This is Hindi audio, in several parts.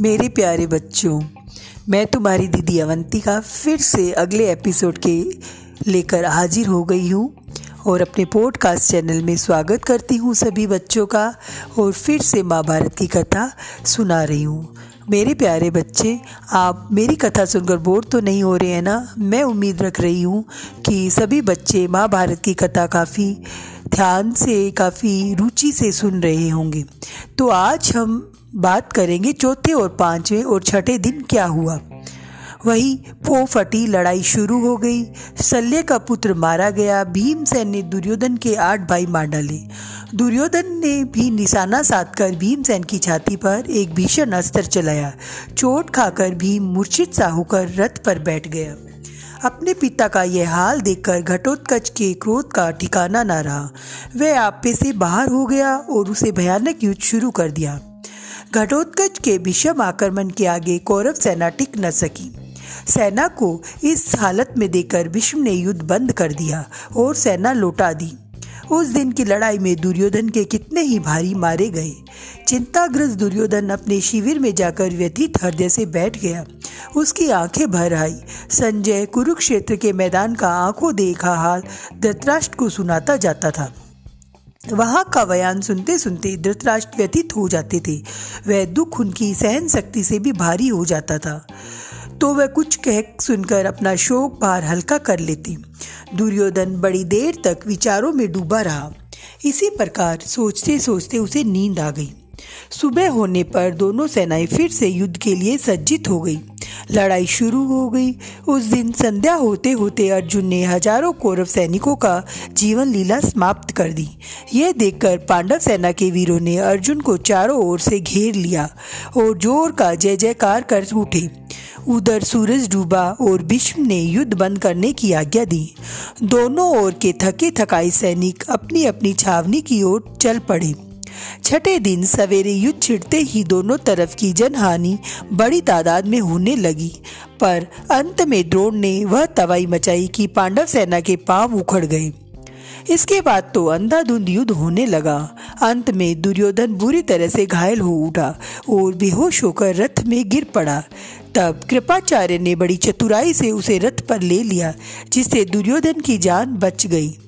मेरे प्यारे बच्चों, मैं तुम्हारी दीदी अवंतिका फिर से अगले एपिसोड के लेकर हाजिर हो गई हूँ और अपने पॉडकास्ट चैनल में स्वागत करती हूँ सभी बच्चों का और फिर से महाभारत की कथा सुना रही हूँ। मेरे प्यारे बच्चे, आप मेरी कथा सुनकर बोर तो नहीं हो रहे हैं ना? मैं उम्मीद रख रही हूँ कि सभी बच्चे महाभारत की कथा काफ़ी ध्यान से, काफ़ी रुचि से सुन रहे होंगे। तो आज हम बात करेंगे चौथे और पाँचवें और छठे दिन क्या हुआ। वही पो फटी लड़ाई शुरू हो गई। शल्य का पुत्र मारा गया। भीमसेन ने दुर्योधन के आठ भाई मार डाले। दुर्योधन ने भी निशाना साधकर भीमसेन की छाती पर एक भीषण अस्त्र चलाया। चोट खाकर भीम मूर्छित सा होकर रथ पर बैठ गया। अपने पिता का यह हाल देखकर घटोत्कच के क्रोध का ठिकाना न रहा। वह आपे से बाहर हो गया और उसे भयानक युद्ध शुरू कर दिया। घटोत्कच के विषम आक्रमण के आगे कौरव सेना टिक न सकी। सेना को इस हालत में देकर भीष्म ने युद्ध बंद कर दिया और सेना लौटा दी। उस दिन की लड़ाई में दुर्योधन के कितने ही भारी मारे गए। चिंताग्रस्त दुर्योधन अपने शिविर में जाकर व्यथित हृदय से बैठ गया। उसकी आँखें भर आई। संजय कुरुक्षेत्र के मैदान का आँखों देखा हाल धृतराष्ट्र को सुनाता जाता था। वहाँ का बयान सुनते सुनते धृतराष्ट्र व्यतीत हो जाते थे। वह दुख उनकी सहन शक्ति से भी भारी हो जाता था। तो वह कुछ कह सुनकर अपना शोक भार हल्का कर लेती। दुर्योधन बड़ी देर तक विचारों में डूबा रहा। इसी प्रकार सोचते सोचते उसे नींद आ गई। सुबह होने पर दोनों सेनाएँ फिर से युद्ध के लिए सज्जित हो गई। लड़ाई शुरू हो गई। उस दिन संध्या होते होते अर्जुन ने हज़ारों कौरव सैनिकों का जीवन लीला समाप्त कर दी। यह देखकर पांडव सेना के वीरों ने अर्जुन को चारों ओर से घेर लिया और ज़ोर का जय जयकार कर उठे। उधर सूरज डूबा और भीष्म ने युद्ध बंद करने की आज्ञा दी। दोनों ओर के थके थकाई सैनिक अपनी अपनी छावनी की ओर चल पड़े। छठे दिन सवेरे युद्ध छिड़ते ही दोनों तरफ़ की जनहानि बड़ी तादाद में होने लगी। पर अंत में द्रोण ने वह तबाही मचाई कि पांडव सेना के पाँव उखड़ गए। इसके बाद तो अंधाधुंध युद्ध होने लगा। अंत में दुर्योधन बुरी तरह से घायल हो उठा और बेहोश होकर रथ में गिर पड़ा। तब कृपाचार्य ने बड़ी चतुराई से उसे रथ पर ले लिया, जिससे दुर्योधन की जान बच गई।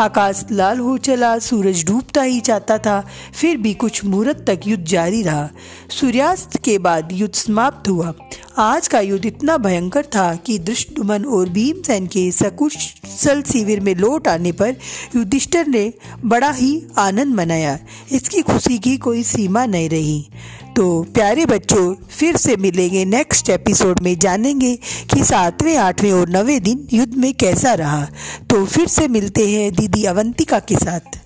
आकाश लाल हो चला, सूरज डूबता ही जाता था, फिर भी कुछ मुहूर्त तक युद्ध जारी रहा। सूर्यास्त के बाद युद्ध समाप्त हुआ। आज का युद्ध इतना भयंकर था कि दृष्टुमन और भीमसेन के सकुशल शिविर में लौट आने पर युधिष्ठर ने बड़ा ही आनंद मनाया। इसकी खुशी की कोई सीमा नहीं रही। तो प्यारे बच्चों, फिर से मिलेंगे नेक्स्ट एपिसोड में जानेंगे कि सातवें, आठवें और नवें दिन युद्ध में कैसा रहा। तो फिर से मिलते हैं दीदी अवंतिका के साथ।